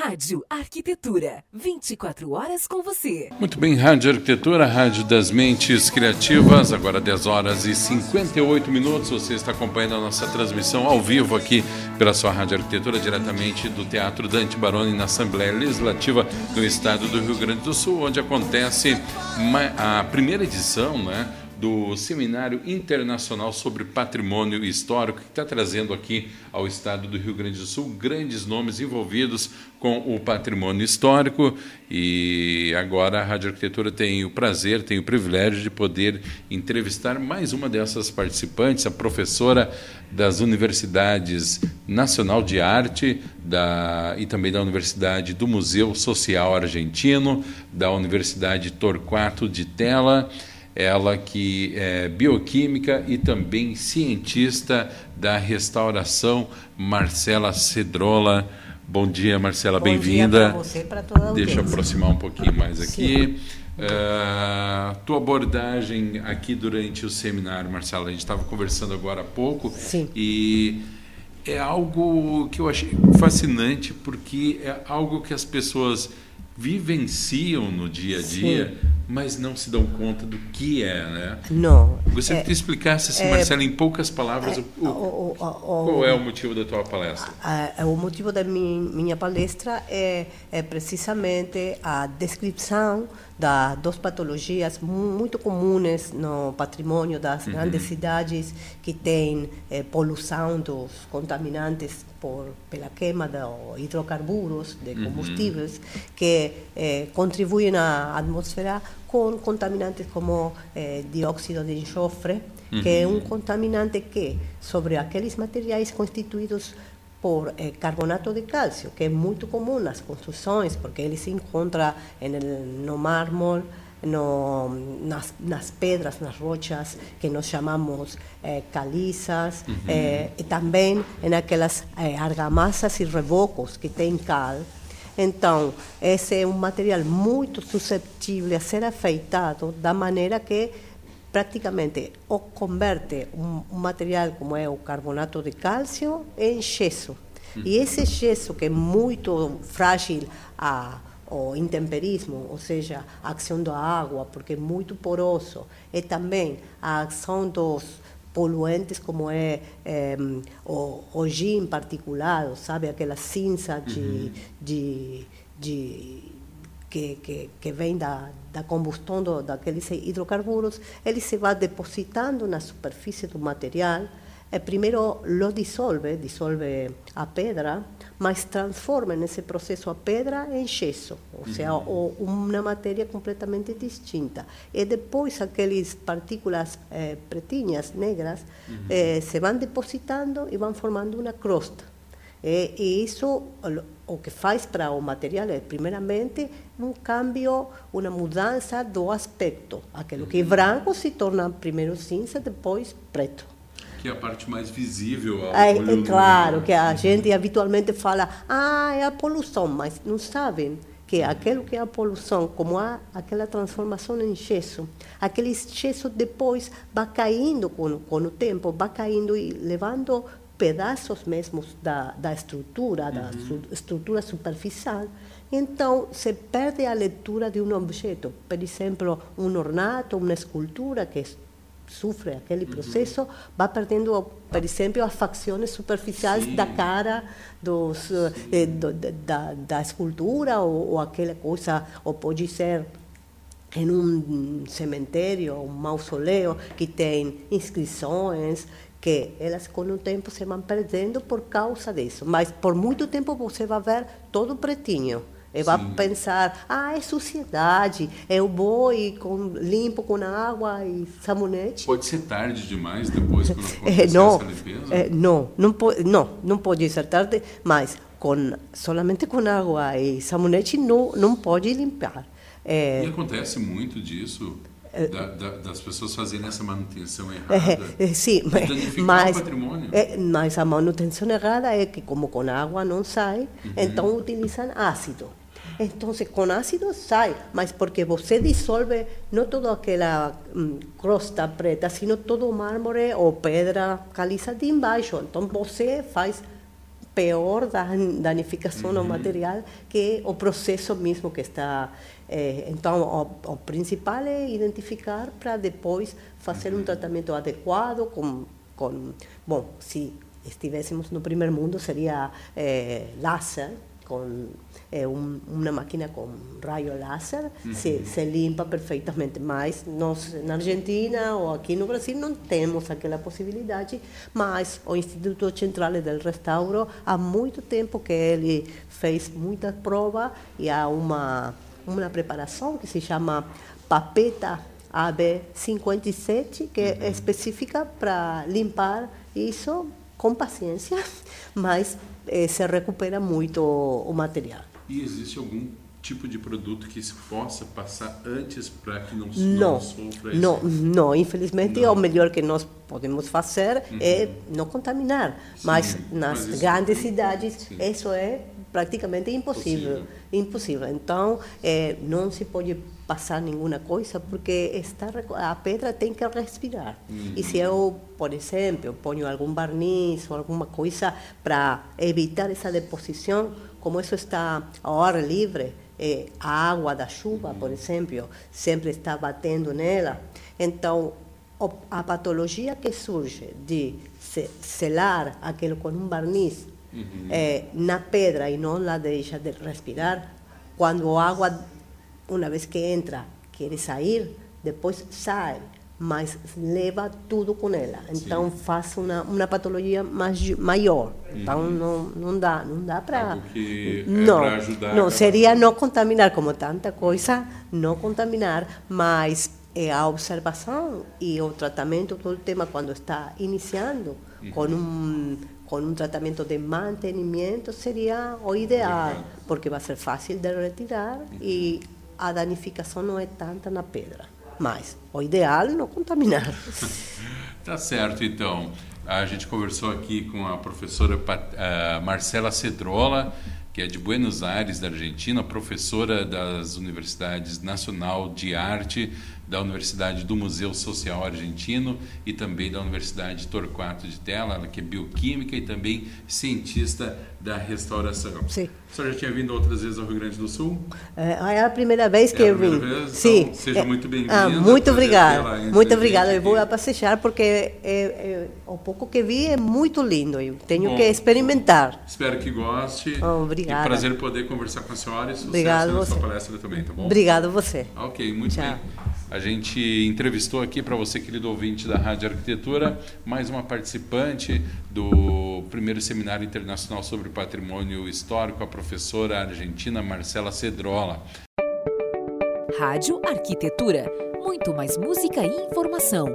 Rádio Arquitetura, 24 horas com você. Muito bem, Rádio Arquitetura, Rádio das Mentes Criativas, agora 10 horas e 58 minutos. Você está acompanhando a nossa transmissão ao vivo aqui pela sua Rádio Arquitetura, diretamente do Teatro Dante Baroni, na Assembleia Legislativa do Estado do Rio Grande do Sul, onde acontece a primeira edição, né? Do Seminário Internacional sobre Patrimônio Histórico, que está trazendo aqui ao estado do Rio Grande do Sul grandes nomes envolvidos com o patrimônio histórico. E agora a Rádio Arquitetura tem o prazer, tem o privilégio de poder entrevistar mais uma dessas participantes, a professora das Universidades Nacional de Arte da, e também da Universidade do Museu Social Argentino, da Universidade Torquato de Tela ela que é bioquímica e também cientista da restauração, Marcela Cedrola. Bom dia, Marcela, bem-vinda. Deixa eu aproximar um pouquinho mais aqui. Uh, tua abordagem aqui durante o seminário, Marcela, a gente estava conversando agora há pouco Sim. e é algo que eu achei fascinante porque é algo que as pessoas vivenciam no dia a dia, Sim. Mas não se dão conta do que é, né? Não. Gostaria é, que tu explicasse, assim, é, Marcela, em poucas palavras, é, o, o, o, qual é o motivo da tua palestra? A, a, o motivo da minha, minha palestra é, é precisamente a descrição da duas patologias muito comuns no patrimônio das uhum. grandes cidades que têm eh, poluição dos contaminantes por pela queima de hidrocarburos, de uhum. combustíveis, uhum. que eh, contribuem à atmosfera com contaminantes como eh, dióxido de enxofre, uhum. que é um contaminante que, sobre aqueles materiais constituídos por eh, carbonato de cálcio, que é muito comum nas construções, porque ele se encontra no mármore, no, nas, nas, pedras, nas rochas que nós chamamos eh, calizas, uhum. eh, e também naquelas eh, argamassas e rebocos que têm cal. Então, esse é um material muito susceptível a ser afeitado da maneira que praticamente o converte um, um material como é o carbonato de cálcio em gesso. E esse gesso que é muito frágil a o intemperismo, ou seja, a ação da água, porque é muito poroso, e também a ação dos poluentes como é, é o, o gin particulado, sabe, aquela cinza de, uhum. de, de que, que, que vem da, da combustão do, daqueles hidrocarburos, ele se vai depositando na superfície do material, e primeiro lo dissolve, dissolve a pedra, mas transforma nesse processo a pedra em gesso, ou seja, uhum. uma matéria completamente distinta. E depois aquelas partículas eh, pretinhas, negras, uhum. eh, se vão depositando e vão formando uma crosta. E, e isso o que faz para o material é, primeiramente, um câmbio, uma mudança do aspecto. Aquilo que é branco se torna primeiro cinza, depois preto. Que é a parte mais visível ao é, é claro, que a gente habitualmente fala, ah, é a poluição, mas não sabem que aquilo que é a poluição, como há aquela transformação em gesso, aquele gesso depois vai caindo com, com o tempo, vai caindo e levando pedaços mesmos da, da estrutura, uhum. da su, estrutura superficial, então se perde a leitura de um objeto, por exemplo, um ornato, uma escultura que sofre aquele processo, uhum. vai perdendo, por exemplo, as facções superficiais Sim. da cara, dos, eh, do, da, da escultura, ou, ou aquela coisa, ou pode ser em um cemitério, um mausoléu que tem inscrições, que elas com o tempo se vão perdendo por causa disso. Mas por muito tempo você vai ver todo pretinho. E vai Sim. pensar, ah, é suciedade, eu vou e com, limpo com água e sabonete. Pode ser tarde demais depois quando acontecer é, não, essa limpeza? É, não, não, pode, não, não pode ser tarde, mas com, solamente com água e sabonete não, não pode limpar. É, e acontece muito disso? Da, da, das pessoas fazerem essa manutenção errada. É, é, sim, mas, o. É, mas a manutenção errada é que, como com água não sai, uhum. então utilizam ácido. Então, com ácido sai, mas porque você dissolve não toda aquela hum, crosta preta, sino todo o mármore ou pedra caliça de embaixo. Então, você faz pior da danificação uhum. ao material que o processo mesmo que está. É, então, o, o, principal é identificar para depois fazer um uhum. tratamento adequado com, com bom, se estivéssemos no primeiro mundo seria laser com é um, uma máquina com raio laser, uhum. se, se limpa perfeitamente. Mas nós, na Argentina ou aqui no Brasil, não temos aquela possibilidade, mas o Instituto Central del Restauro, há muito tempo que ele fez muitas provas e há uma, uma preparação que se chama papeta AB57, que uhum. é específica para limpar isso com paciência, mas eh, se recupera muito o material. E existe algum tipo de produto que se possa passar antes para que não, não, não sofra isso? Não, não, infelizmente não. o melhor que nós podemos fazer uhum. é não contaminar, sim, mas nas mas grandes cidades sim. isso é praticamente impossível, Possível. impossível. Então é, não se pode passar nenhuma coisa porque está, a pedra tem que respirar. Uhum. E se eu, por exemplo, ponho algum barniz ou alguma coisa para evitar essa deposição como isso está ao ar livre, eh, a água da chuva, por exemplo, sempre está batendo nela. Então, a patologia que surge de selar aquilo com um barniz uhum. eh, na pedra e não la deixa de respirar, quando a água, uma vez que entra, quer sair, depois sai mas leva tudo com ela. Então Sim. faz uma, uma patologia mais, maior. Então não, não dá, não dá para não, é ajudar. Não seria não contaminar como tanta coisa, não contaminar, mas é a observação e o tratamento todo o tema quando está iniciando uhum. com um com um tratamento de mantenimento seria o ideal, porque vai ser fácil de retirar uhum. e a danificação não é tanta na pedra. Mas o ideal é não contaminar. tá certo, então. A gente conversou aqui com a professora uh, Marcela Cedrola, que é de Buenos Aires, da Argentina, professora das Universidades Nacional de Arte, da Universidade do Museu Social Argentino e também da Universidade Torquato de Tela, ela que é bioquímica e também cientista da restauração. Sim. A senhora já tinha vindo outras vezes ao Rio Grande do Sul? É, é a primeira vez que é eu vim. Vez? Sim. Então, seja é, muito bem-vinda. Ah, muito obrigada. Muito obrigada. Eu vou passear porque é, é, o pouco que vi é muito lindo. Eu tenho Bom, que experimentar. Espero que goste. Oh, obrigada. É prazer poder conversar com a senhora e sucesso Obrigado na você. sua palestra também, tá bom? Obrigado você. Ok, muito Tchau. bem. A gente entrevistou aqui para você, querido ouvinte da Rádio Arquitetura, mais uma participante do primeiro Seminário Internacional sobre Patrimônio Histórico, a professora argentina Marcela Cedrola. Rádio Arquitetura. Muito mais música e informação.